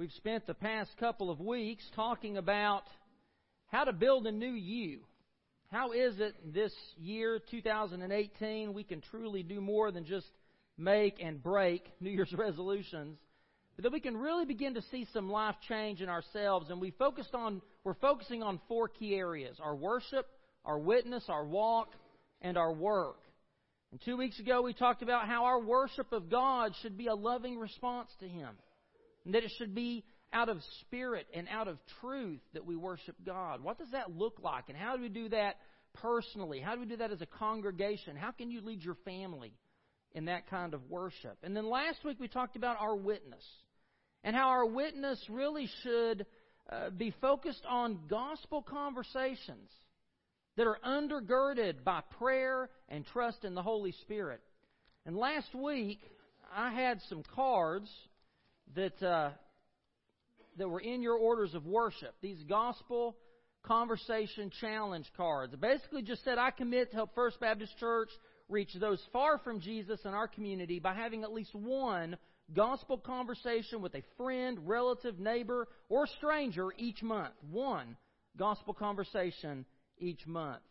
We've spent the past couple of weeks talking about how to build a new you. How is it this year, 2018, we can truly do more than just make and break New Year's resolutions, but that we can really begin to see some life change in ourselves. And we focused on, we're focusing on four key areas our worship, our witness, our walk, and our work. And two weeks ago, we talked about how our worship of God should be a loving response to Him and that it should be out of spirit and out of truth that we worship God. What does that look like? And how do we do that personally? How do we do that as a congregation? How can you lead your family in that kind of worship? And then last week we talked about our witness and how our witness really should uh, be focused on gospel conversations that are undergirded by prayer and trust in the Holy Spirit. And last week I had some cards that uh, that were in your orders of worship. These gospel conversation challenge cards. It basically just said, I commit to help First Baptist Church reach those far from Jesus in our community by having at least one gospel conversation with a friend, relative, neighbor, or stranger each month. One gospel conversation each month.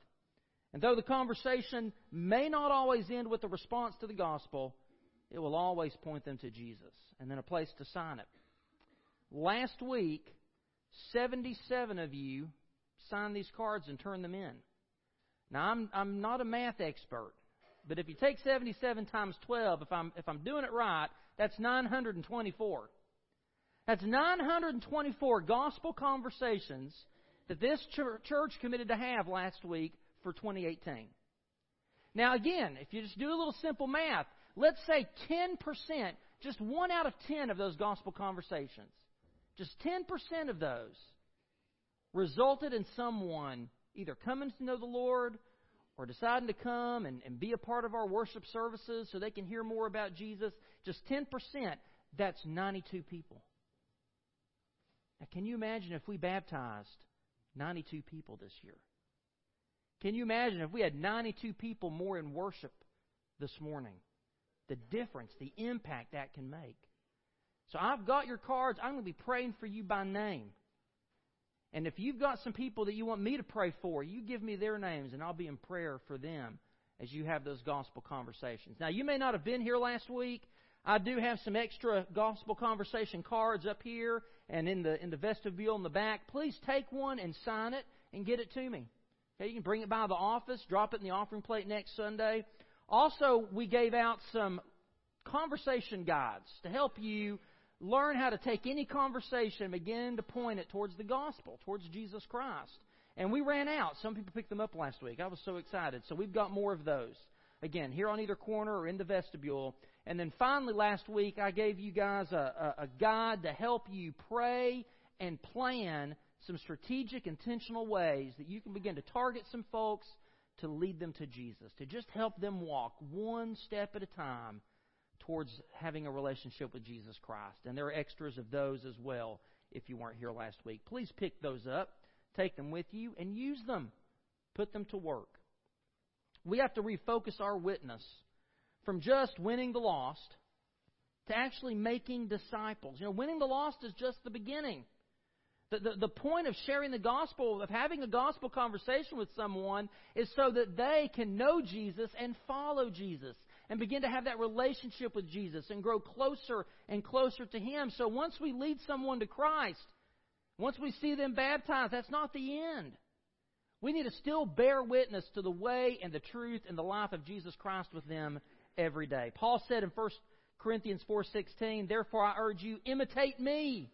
And though the conversation may not always end with a response to the gospel, it will always point them to Jesus and then a place to sign it. Last week, 77 of you signed these cards and turned them in. Now, I'm, I'm not a math expert, but if you take 77 times 12, if I'm, if I'm doing it right, that's 924. That's 924 gospel conversations that this church committed to have last week for 2018. Now, again, if you just do a little simple math, let's say 10%, just one out of 10 of those gospel conversations, just 10% of those resulted in someone either coming to know the Lord or deciding to come and, and be a part of our worship services so they can hear more about Jesus. Just 10%, that's 92 people. Now, can you imagine if we baptized 92 people this year? Can you imagine if we had 92 people more in worship this morning? The difference, the impact that can make. So I've got your cards. I'm going to be praying for you by name. And if you've got some people that you want me to pray for, you give me their names and I'll be in prayer for them as you have those gospel conversations. Now, you may not have been here last week. I do have some extra gospel conversation cards up here and in the in the vestibule in the back. Please take one and sign it and get it to me. Okay, you can bring it by the office, drop it in the offering plate next Sunday. Also, we gave out some conversation guides to help you learn how to take any conversation and begin to point it towards the gospel, towards Jesus Christ. And we ran out. Some people picked them up last week. I was so excited. So we've got more of those. Again, here on either corner or in the vestibule. And then finally, last week, I gave you guys a, a, a guide to help you pray and plan some strategic, intentional ways that you can begin to target some folks to lead them to Jesus, to just help them walk one step at a time towards having a relationship with Jesus Christ. And there are extras of those as well if you weren't here last week. Please pick those up, take them with you, and use them. Put them to work. We have to refocus our witness from just winning the lost to actually making disciples. You know, winning the lost is just the beginning. The, the, the, point of sharing the gospel, of having a gospel conversation with someone, is so that they can know Jesus and follow Jesus and begin to have that relationship with Jesus and grow closer and closer to Him. So once we lead someone to Christ, once we see them baptized, that's not the end. We need to still bear witness to the way and the truth and the life of Jesus Christ with them every day. Paul said in 1 Corinthians 4:16, "Therefore I urge you imitate me."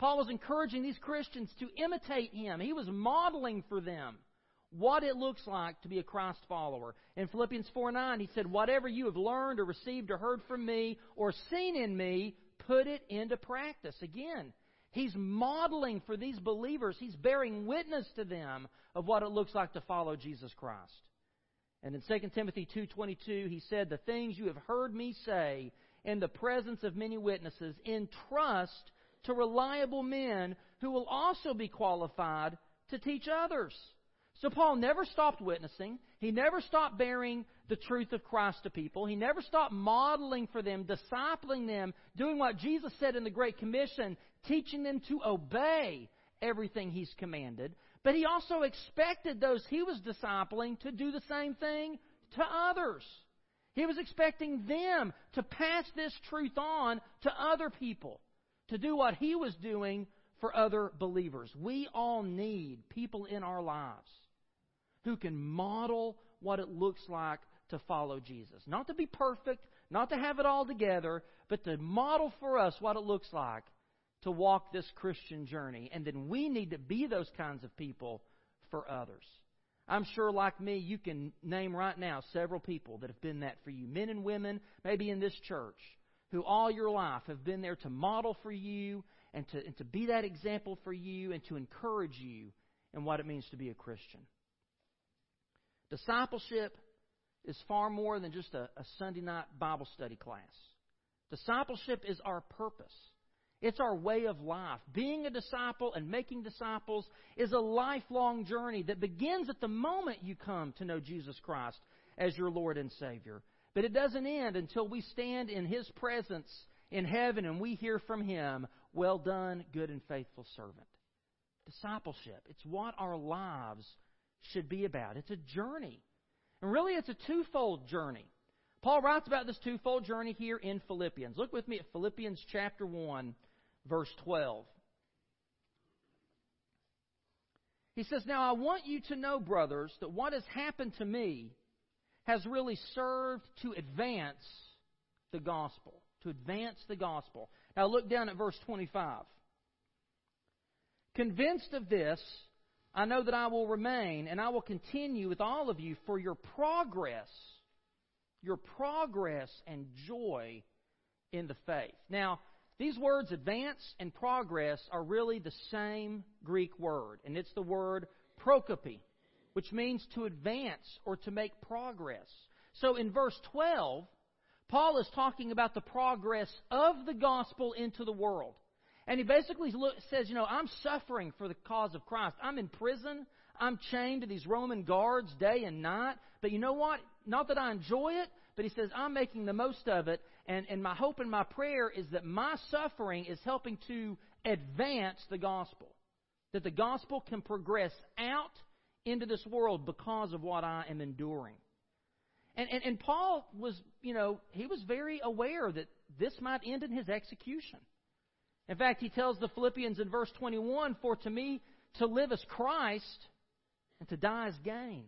Paul was encouraging these Christians to imitate him. He was modeling for them what it looks like to be a Christ follower. In Philippians 4 9, he said, Whatever you have learned or received or heard from me or seen in me, put it into practice. Again, he's modeling for these believers, he's bearing witness to them of what it looks like to follow Jesus Christ. And in 2 Timothy 2:22 he said the things you have heard me say in the presence of many witnesses entrust to reliable men who will also be qualified to teach others. So Paul never stopped witnessing. He never stopped bearing the truth of Christ to people. He never stopped modeling for them, discipling them, doing what Jesus said in the Great Commission, teaching them to obey everything he's commanded. But he also expected those he was discipling to do the same thing to others. He was expecting them to pass this truth on to other people, to do what he was doing for other believers. We all need people in our lives who can model what it looks like to follow Jesus. Not to be perfect, not to have it all together, but to model for us what it looks like to walk this Christian journey. And then we need to be those kinds of people for others. I'm sure, like me, you can name right now several people that have been that for you. Men and women, maybe in this church, who all your life have been there to model for you and to, and to be that example for you and to encourage you in what it means to be a Christian. Discipleship is far more than just a, a Sunday night Bible study class. Discipleship is our purpose. It's our way of life. Being a disciple and making disciples is a lifelong journey that begins at the moment you come to know Jesus Christ as your Lord and Savior. But it doesn't end until we stand in His presence in heaven and we hear from Him, Well done, good and faithful servant. Discipleship. It's what our lives should be about. It's a journey. And really, it's a twofold journey. Paul writes about this twofold journey here in Philippians. Look with me at Philippians chapter 1, verse 12. He says, Now I want you to know, brothers, that what has happened to me has really served to advance the gospel. To advance the gospel. Now look down at verse 25. Convinced of this, I know that I will remain and I will continue with all of you for your progress, your progress and joy in the faith. Now, these words, advance and progress, are really the same Greek word, and it's the word prokope, which means to advance or to make progress. So in verse 12, Paul is talking about the progress of the gospel into the world. And he basically says, you know, I'm suffering for the cause of Christ. I'm in prison. I'm chained to these Roman guards day and night. But you know what? Not that I enjoy it, but he says, I'm making the most of it. And, and my hope and my prayer is that my suffering is helping to advance the gospel. That the gospel can progress out into this world because of what I am enduring. And, and, and Paul was, you know, he was very aware that this might end in his execution. In fact, he tells the Philippians in verse 21 For to me to live is Christ, and to die is gain.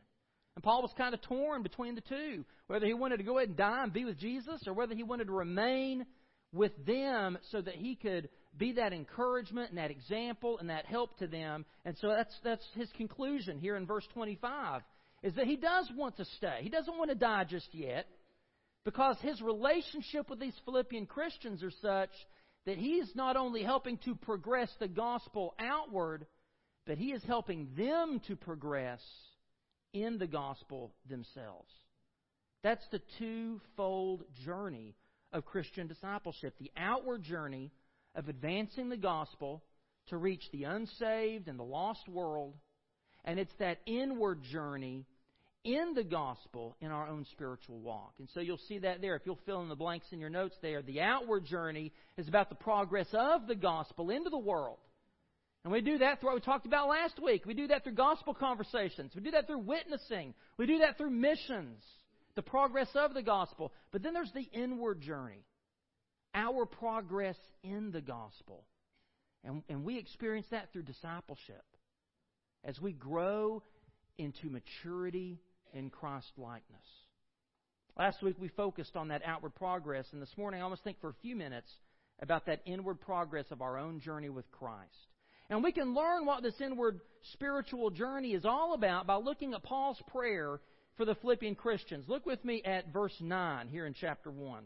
And Paul was kind of torn between the two, whether he wanted to go ahead and die and be with Jesus, or whether he wanted to remain with them so that he could be that encouragement and that example and that help to them. And so that's, that's his conclusion here in verse 25, is that he does want to stay. He doesn't want to die just yet, because his relationship with these Philippian Christians are such that he is not only helping to progress the gospel outward, but he is helping them to progress in the gospel themselves. That's the twofold journey of Christian discipleship the outward journey of advancing the gospel to reach the unsaved and the lost world, and it's that inward journey in the gospel in our own spiritual walk. And so you'll see that there. If you'll fill in the blanks in your notes there, the outward journey is about the progress of the gospel into the world. And we do that through what we talked about last week. We do that through gospel conversations. We do that through witnessing. We do that through missions, the progress of the gospel. But then there's the inward journey, our progress in the gospel. And, and we experience that through discipleship. As we grow into maturity in Christ likeness. Last week we focused on that outward progress, and this morning I to think for a few minutes about that inward progress of our own journey with Christ. And we can learn what this inward spiritual journey is all about by looking at Paul's prayer for the Philippian Christians. Look with me at verse 9 here in chapter 1.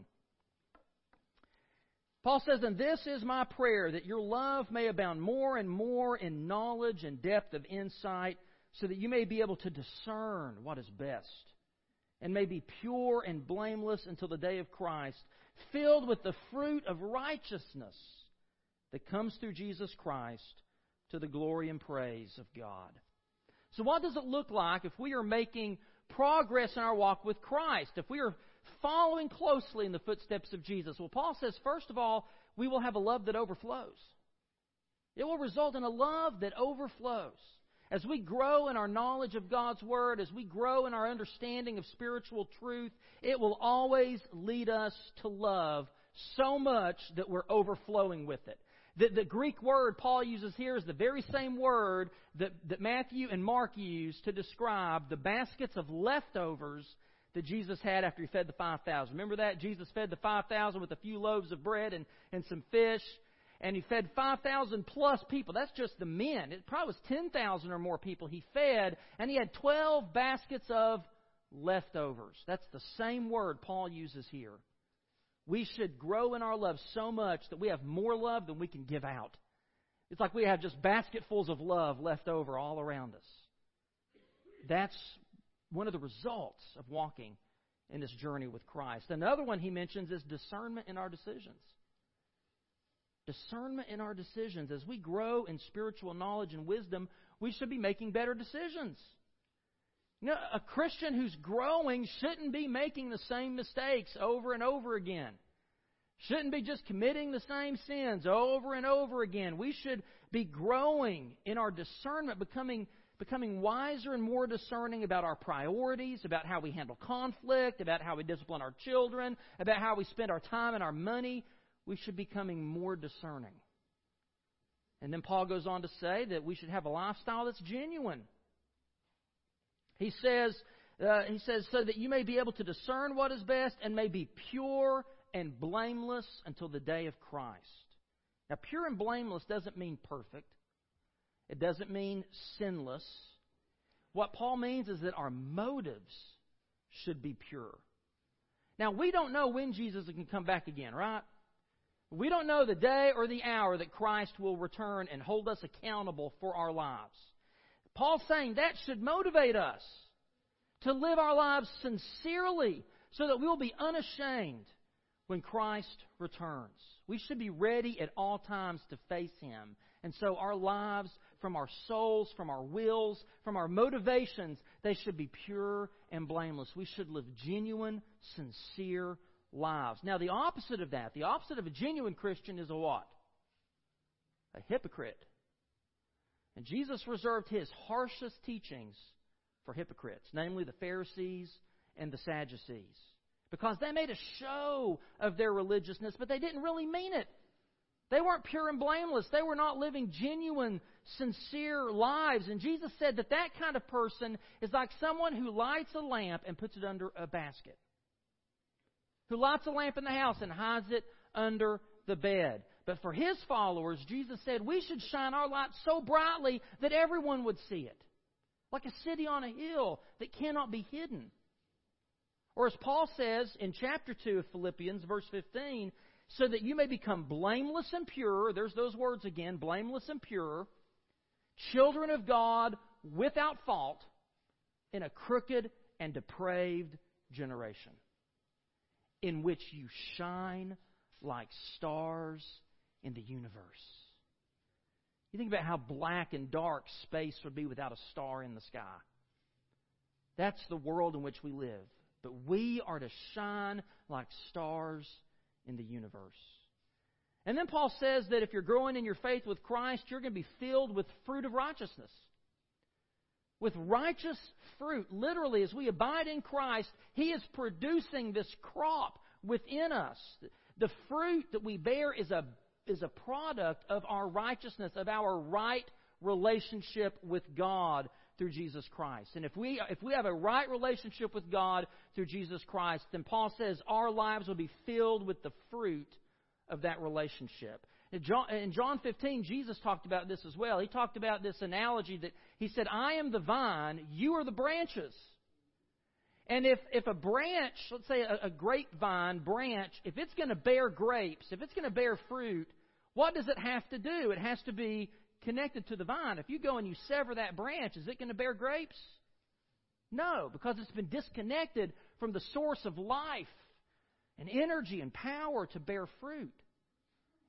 Paul says, And this is my prayer, that your love may abound more and more in knowledge and depth of insight so that you may be able to discern what is best, and may be pure and blameless until the day of Christ, filled with the fruit of righteousness that comes through Jesus Christ to the glory and praise of God. So, what does it look like if we are making progress in our walk with Christ? If we are following closely in the footsteps of Jesus? Well, Paul says, first of all, we will have a love that overflows. It will result in a love that overflows. As we grow in our knowledge of God's Word, as we grow in our understanding of spiritual truth, it will always lead us to love so much that we're overflowing with it. The, the Greek word Paul uses here is the very same word that, that Matthew and Mark use to describe the baskets of leftovers that Jesus had after he fed the 5,000. Remember that? Jesus fed the 5,000 with a few loaves of bread and, and some fish and he fed 5,000 plus people. That's just the men. It probably was 10,000 or more people he fed, and he had 12 baskets of leftovers. That's the same word Paul uses here. We should grow in our love so much that we have more love than we can give out. It's like we have just basketfuls of love left over all around us. That's one of the results of walking in this journey with Christ. Another one he mentions is discernment in our decisions discernment in our decisions. As we grow in spiritual knowledge and wisdom, we should be making better decisions. You know, a Christian who's growing shouldn't be making the same mistakes over and over again. Shouldn't be just committing the same sins over and over again. We should be growing in our discernment, becoming, becoming wiser and more discerning about our priorities, about how we handle conflict, about how we discipline our children, about how we spend our time and our money we should be becoming more discerning. And then Paul goes on to say that we should have a lifestyle that's genuine. He says, uh, he says, so that you may be able to discern what is best and may be pure and blameless until the day of Christ. Now, pure and blameless doesn't mean perfect. It doesn't mean sinless. What Paul means is that our motives should be pure. Now, we don't know when Jesus can come back again, right? We don't know the day or the hour that Christ will return and hold us accountable for our lives. Paul's saying that should motivate us to live our lives sincerely so that we'll be unashamed when Christ returns. We should be ready at all times to face Him. And so our lives, from our souls, from our wills, from our motivations, they should be pure and blameless. We should live genuine, sincere lives. Now, the opposite of that, the opposite of a genuine Christian is a what? A hypocrite. And Jesus reserved his harshest teachings for hypocrites, namely the Pharisees and the Sadducees. Because they made a show of their religiousness, but they didn't really mean it. They weren't pure and blameless. They were not living genuine, sincere lives. And Jesus said that that kind of person is like someone who lights a lamp and puts it under a basket who lights a lamp in the house and hides it under the bed. But for his followers, Jesus said we should shine our light so brightly that everyone would see it. Like a city on a hill that cannot be hidden. Or as Paul says in chapter 2 of Philippians, verse 15, so that you may become blameless and pure, there's those words again, blameless and pure, children of God without fault in a crooked and depraved generation in which you shine like stars in the universe. You think about how black and dark space would be without a star in the sky. That's the world in which we live. But we are to shine like stars in the universe. And then Paul says that if you're growing in your faith with Christ, you're going to be filled with fruit of righteousness with righteous fruit. Literally, as we abide in Christ, He is producing this crop within us. The fruit that we bear is a, is a product of our righteousness, of our right relationship with God through Jesus Christ. And if we, if we have a right relationship with God through Jesus Christ, then Paul says our lives will be filled with the fruit of that relationship. In John, in John 15, Jesus talked about this as well. He talked about this analogy that he said, I am the vine, you are the branches. And if, if a branch, let's say a, a grapevine branch, if it's going to bear grapes, if it's going to bear fruit, what does it have to do? It has to be connected to the vine. If you go and you sever that branch, is it going to bear grapes? No, because it's been disconnected from the source of life and energy and power to bear fruit.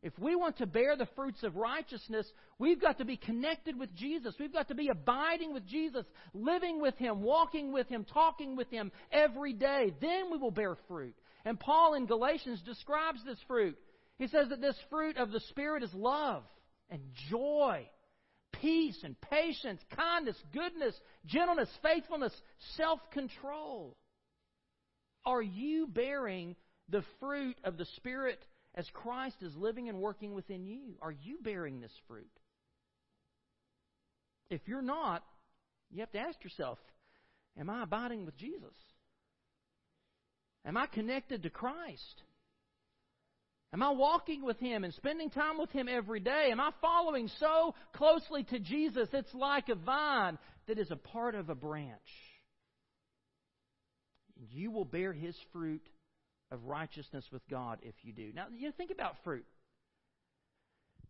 If we want to bear the fruits of righteousness, we've got to be connected with Jesus. We've got to be abiding with Jesus, living with Him, walking with Him, talking with Him every day. Then we will bear fruit. And Paul in Galatians describes this fruit. He says that this fruit of the Spirit is love and joy, peace and patience, kindness, goodness, gentleness, faithfulness, self control. Are you bearing the fruit of the Spirit as Christ is living and working within you? Are you bearing this fruit? If you're not, you have to ask yourself Am I abiding with Jesus? Am I connected to Christ? Am I walking with Him and spending time with Him every day? Am I following so closely to Jesus it's like a vine that is a part of a branch? You will bear His fruit of righteousness with God if you do. Now, you know, think about fruit.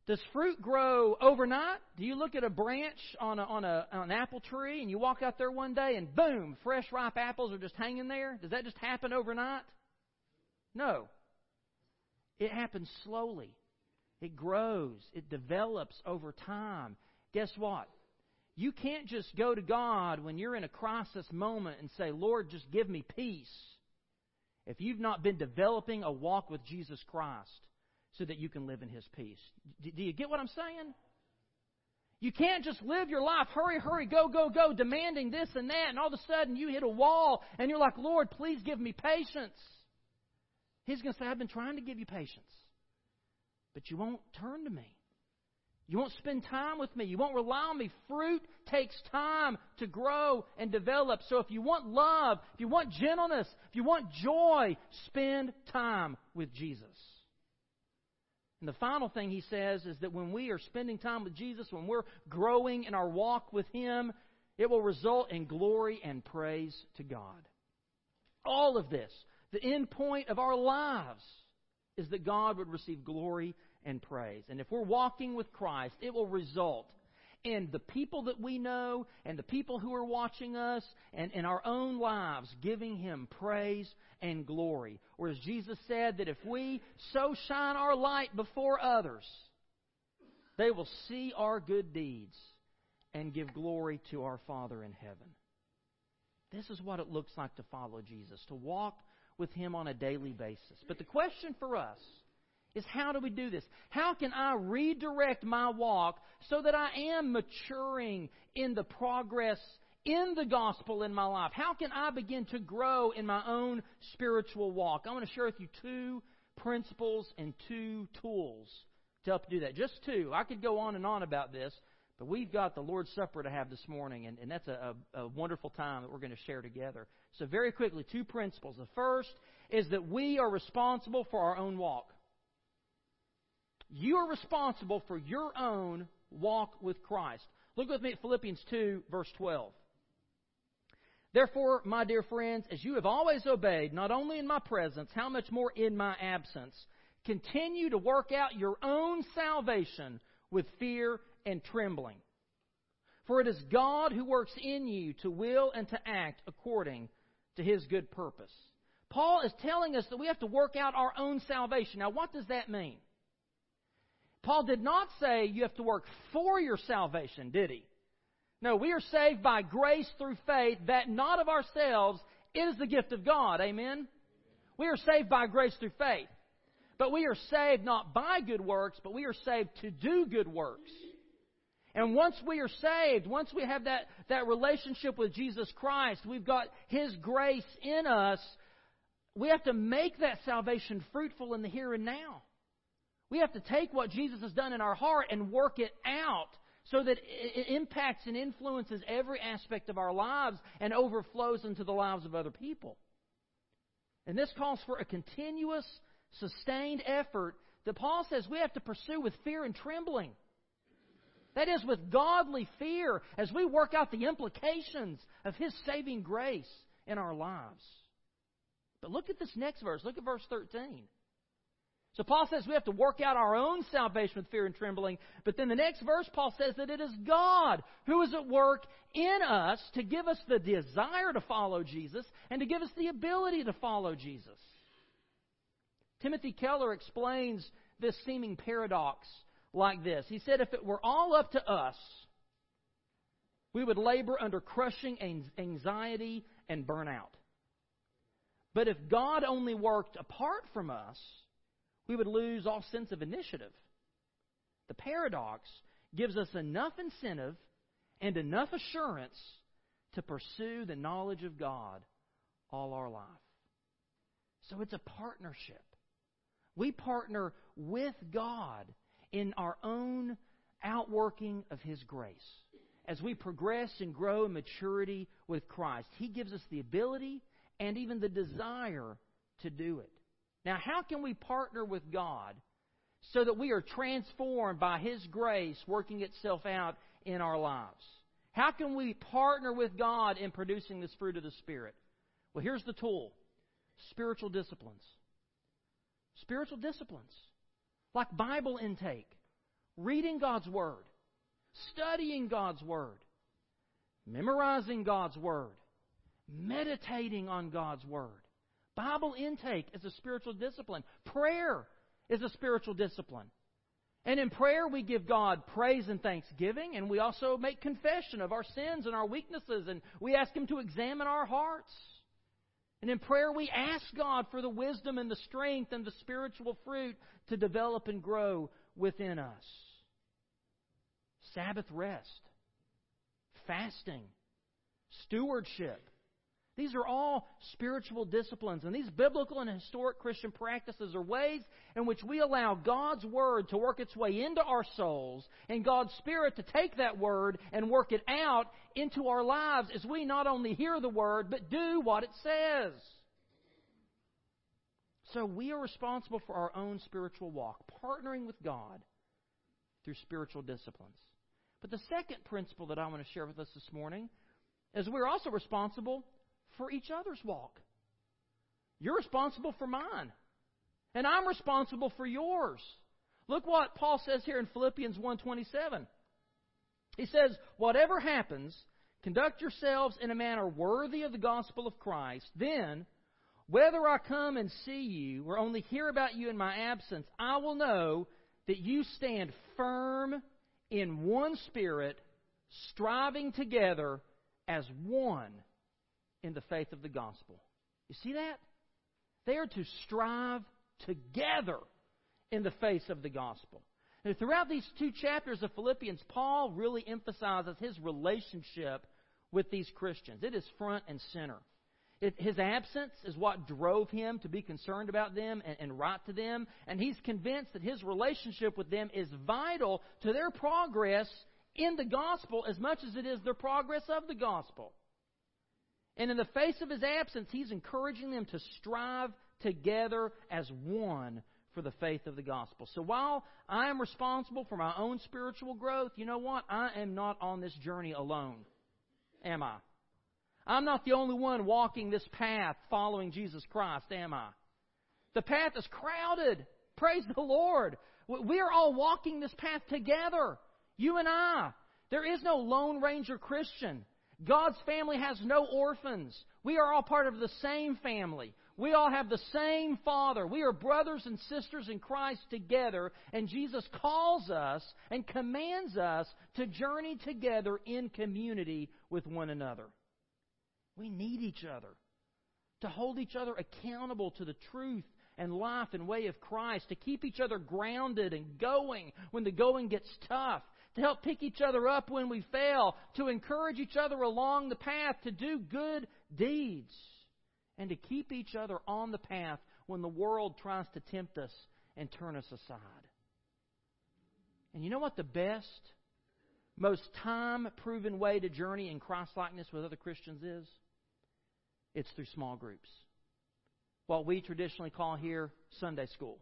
Does fruit grow overnight? Do you look at a branch on, a, on, a, on an apple tree and you walk out there one day and boom, fresh ripe apples are just hanging there? Does that just happen overnight? No. It happens slowly. It grows. It develops over time. Guess what? You can't just go to God when you're in a crisis moment and say, Lord, just give me peace if you've not been developing a walk with Jesus Christ so that you can live in His peace. Do you get what I'm saying? You can't just live your life, hurry, hurry, go, go, go, demanding this and that, and all of a sudden you hit a wall and you're like, Lord, please give me patience. He's going to say, I've been trying to give you patience, but you won't turn to me. You won't spend time with me. You won't rely on me. Fruit takes time to grow and develop. So if you want love, if you want gentleness, if you want joy, spend time with Jesus. And the final thing he says is that when we are spending time with Jesus, when we're growing in our walk with Him, it will result in glory and praise to God. All of this, the end point of our lives, is that God would receive glory and praise. And if we're walking with Christ, it will result in the people that we know and the people who are watching us and in our own lives giving Him praise and glory. Or as Jesus said, that if we so shine our light before others, they will see our good deeds and give glory to our Father in heaven. This is what it looks like to follow Jesus, to walk with Him on a daily basis. But the question for us is how do we do this? How can I redirect my walk so that I am maturing in the progress in the gospel in my life? How can I begin to grow in my own spiritual walk? I want to share with you two principles and two tools to help do that. Just two. I could go on and on about this, but we've got the Lord's Supper to have this morning, and, and that's a, a, a wonderful time that we're going to share together. So, very quickly, two principles. The first is that we are responsible for our own walk. You are responsible for your own walk with Christ. Look with me at Philippians 2, verse 12. Therefore, my dear friends, as you have always obeyed, not only in my presence, how much more in my absence, continue to work out your own salvation with fear and trembling. For it is God who works in you to will and to act according to his good purpose. Paul is telling us that we have to work out our own salvation. Now, what does that mean? Paul did not say you have to work for your salvation, did he? No, we are saved by grace through faith, that not of ourselves, it is the gift of God. Amen? We are saved by grace through faith. But we are saved not by good works, but we are saved to do good works. And once we are saved, once we have that, that relationship with Jesus Christ, we've got His grace in us, we have to make that salvation fruitful in the here and now. We have to take what Jesus has done in our heart and work it out so that it impacts and influences every aspect of our lives and overflows into the lives of other people. And this calls for a continuous, sustained effort that Paul says we have to pursue with fear and trembling. That is, with godly fear as we work out the implications of His saving grace in our lives. But look at this next verse. Look at verse 13. So Paul says we have to work out our own salvation with fear and trembling. But then the next verse, Paul says that it is God who is at work in us to give us the desire to follow Jesus and to give us the ability to follow Jesus. Timothy Keller explains this seeming paradox like this. He said, if it were all up to us, we would labor under crushing anxiety and burnout. But if God only worked apart from us, we would lose all sense of initiative. The paradox gives us enough incentive and enough assurance to pursue the knowledge of God all our life. So it's a partnership. We partner with God in our own outworking of His grace. As we progress and grow in maturity with Christ, He gives us the ability and even the desire to do it. Now, how can we partner with God so that we are transformed by His grace working itself out in our lives? How can we partner with God in producing this fruit of the Spirit? Well, here's the tool spiritual disciplines. Spiritual disciplines, like Bible intake, reading God's Word, studying God's Word, memorizing God's Word, meditating on God's Word. Bible intake is a spiritual discipline. Prayer is a spiritual discipline. And in prayer, we give God praise and thanksgiving, and we also make confession of our sins and our weaknesses, and we ask Him to examine our hearts. And in prayer, we ask God for the wisdom and the strength and the spiritual fruit to develop and grow within us. Sabbath rest, fasting, stewardship, these are all spiritual disciplines, and these biblical and historic Christian practices are ways in which we allow God's Word to work its way into our souls and God's Spirit to take that Word and work it out into our lives as we not only hear the Word, but do what it says. So we are responsible for our own spiritual walk, partnering with God through spiritual disciplines. But the second principle that I want to share with us this morning is we're also responsible for each other's walk. You're responsible for mine. And I'm responsible for yours. Look what Paul says here in Philippians 1:27. He says, "Whatever happens, conduct yourselves in a manner worthy of the gospel of Christ. Then, whether I come and see you or only hear about you in my absence, I will know that you stand firm in one spirit, striving together as one in the faith of the gospel. You see that? They are to strive together in the face of the gospel. And throughout these two chapters of Philippians, Paul really emphasizes his relationship with these Christians. It is front and center. It, his absence is what drove him to be concerned about them and, and write to them, and he's convinced that his relationship with them is vital to their progress in the gospel as much as it is their progress of the gospel. And in the face of his absence, he's encouraging them to strive together as one for the faith of the gospel. So while I am responsible for my own spiritual growth, you know what? I am not on this journey alone. Am I? I'm not the only one walking this path following Jesus Christ, am I? The path is crowded. Praise the Lord. We are all walking this path together. You and I. There is no Lone Ranger Christian. God's family has no orphans. We are all part of the same family. We all have the same Father. We are brothers and sisters in Christ together, and Jesus calls us and commands us to journey together in community with one another. We need each other to hold each other accountable to the truth and life and way of Christ, to keep each other grounded and going when the going gets tough, to help pick each other up when we fail, to encourage each other along the path, to do good deeds, and to keep each other on the path when the world tries to tempt us and turn us aside. And you know what the best, most time proven way to journey in Christ likeness with other Christians is? It's through small groups. What we traditionally call here Sunday school.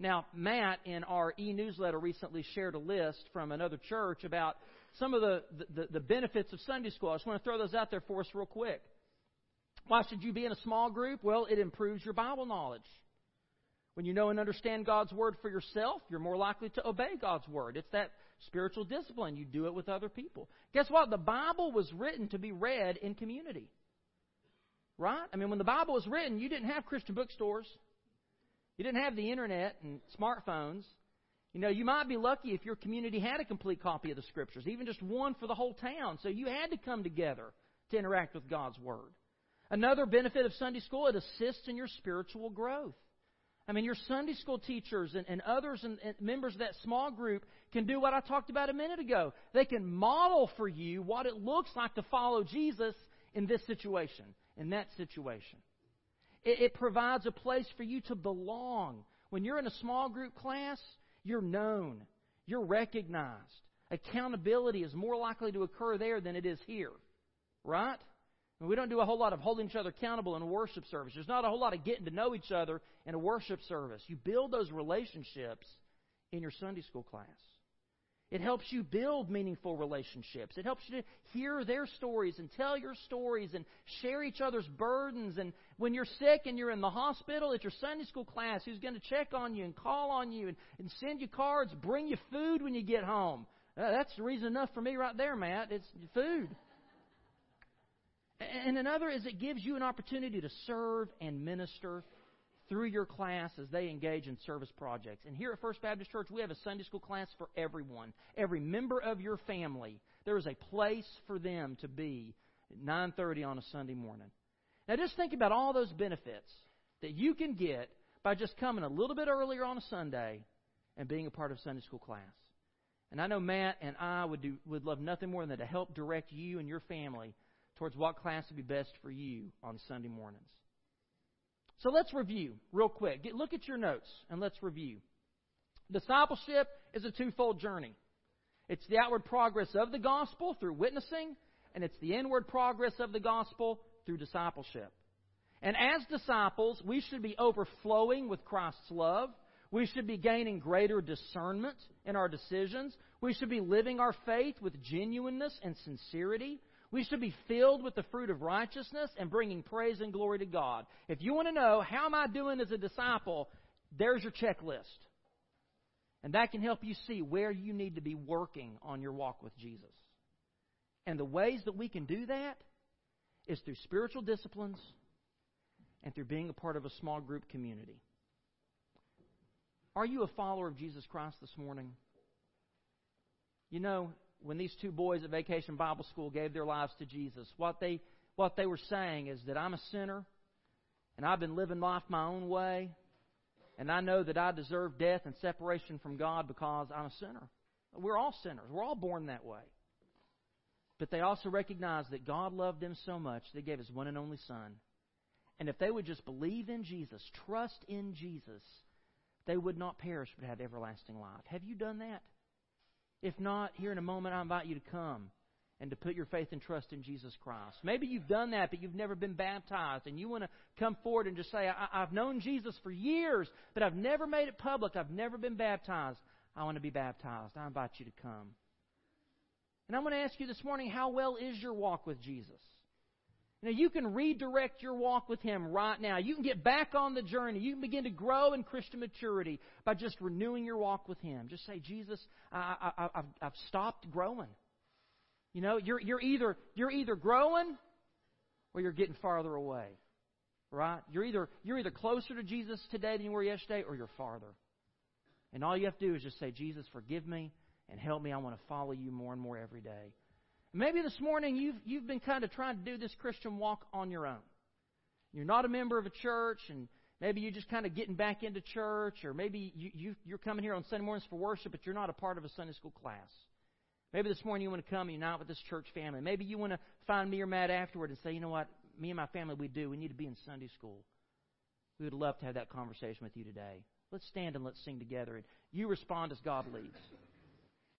Now, Matt in our e newsletter recently shared a list from another church about some of the, the, the, benefits of Sunday school. I just want to throw those out there for us real quick. Why should you be in a small group? Well, it improves your Bible knowledge. When you know and understand God's Word for yourself, you're more likely to obey God's Word. It's that spiritual discipline. You do it with other people. Guess what? The Bible was written to be read in community. Right? I mean, when the Bible was written, you didn't have Christian bookstores. You didn't have the internet and smartphones. You know, you might be lucky if your community had a complete copy of the Scriptures, even just one for the whole town. So you had to come together to interact with God's Word. Another benefit of Sunday school, it assists in your spiritual growth. I mean, your Sunday school teachers and, and others and, and members of that small group can do what I talked about a minute ago. They can model for you what it looks like to follow Jesus in this situation, in that situation. It, it provides a place for you to belong. When you're in a small group class, you're known, you're recognized. Accountability is more likely to occur there than it is here, right? We don't do a whole lot of holding each other accountable in a worship service. There's not a whole lot of getting to know each other in a worship service. You build those relationships in your Sunday school class. It helps you build meaningful relationships. It helps you to hear their stories and tell your stories and share each other's burdens. And when you're sick and you're in the hospital, it's your Sunday school class who's going to check on you and call on you and, and send you cards, bring you food when you get home. Uh, that's reason enough for me right there, Matt. It's food. And another is it gives you an opportunity to serve and minister through your class as they engage in service projects. And here at First Baptist Church, we have a Sunday school class for everyone. Every member of your family, there is a place for them to be at 9:30 on a Sunday morning. Now just think about all those benefits that you can get by just coming a little bit earlier on a Sunday and being a part of Sunday school class. And I know Matt and I would do would love nothing more than to help direct you and your family towards what class would be best for you on Sunday mornings. So let's review real quick. Get, look at your notes and let's review. Discipleship is a twofold journey. It's the outward progress of the gospel through witnessing, and it's the inward progress of the gospel through discipleship. And as disciples, we should be overflowing with Christ's love. We should be gaining greater discernment in our decisions. We should be living our faith with genuineness and sincerity. We should be filled with the fruit of righteousness and bringing praise and glory to God. If you want to know, how am I doing as a disciple? There's your checklist. And that can help you see where you need to be working on your walk with Jesus. And the ways that we can do that is through spiritual disciplines and through being a part of a small group community. Are you a follower of Jesus Christ this morning? You know, when these two boys at Vacation Bible School gave their lives to Jesus, what they, what they were saying is that I'm a sinner, and I've been living life my own way, and I know that I deserve death and separation from God because I'm a sinner. We're all sinners. We're all born that way. But they also recognized that God loved them so much, they gave His one and only Son. And if they would just believe in Jesus, trust in Jesus, they would not perish but have everlasting life. Have you done that? If not, here in a moment, I invite you to come and to put your faith and trust in Jesus Christ. Maybe you've done that, but you've never been baptized, and you want to come forward and just say, I- have known Jesus for years, but I've never made it public. I've never been baptized. I want to be baptized. I invite you to come. And I'm going to ask you this morning, how well is your walk with Jesus? Now, you can redirect your walk with Him right now. You can get back on the journey. You can begin to grow in Christian maturity by just renewing your walk with Him. Just say, Jesus, I, I, I've, I've stopped growing. You know, you're, you're, either, you're either growing or you're getting farther away. Right? You're either, you're either closer to Jesus today than you were yesterday or you're farther. And all you have to do is just say, Jesus, forgive me and help me. I want to follow you more and more every day. Maybe this morning you've, you've been kind of trying to do this Christian walk on your own. You're not a member of a church, and maybe you're just kind of getting back into church, or maybe you, you, you're coming here on Sunday mornings for worship, but you're not a part of a Sunday school class. Maybe this morning you want to come and unite with this church family. Maybe you want to find me or Matt afterward and say, you know what, me and my family, we do. We need to be in Sunday school. We would love to have that conversation with you today. Let's stand and let's sing together. And you respond as God leads.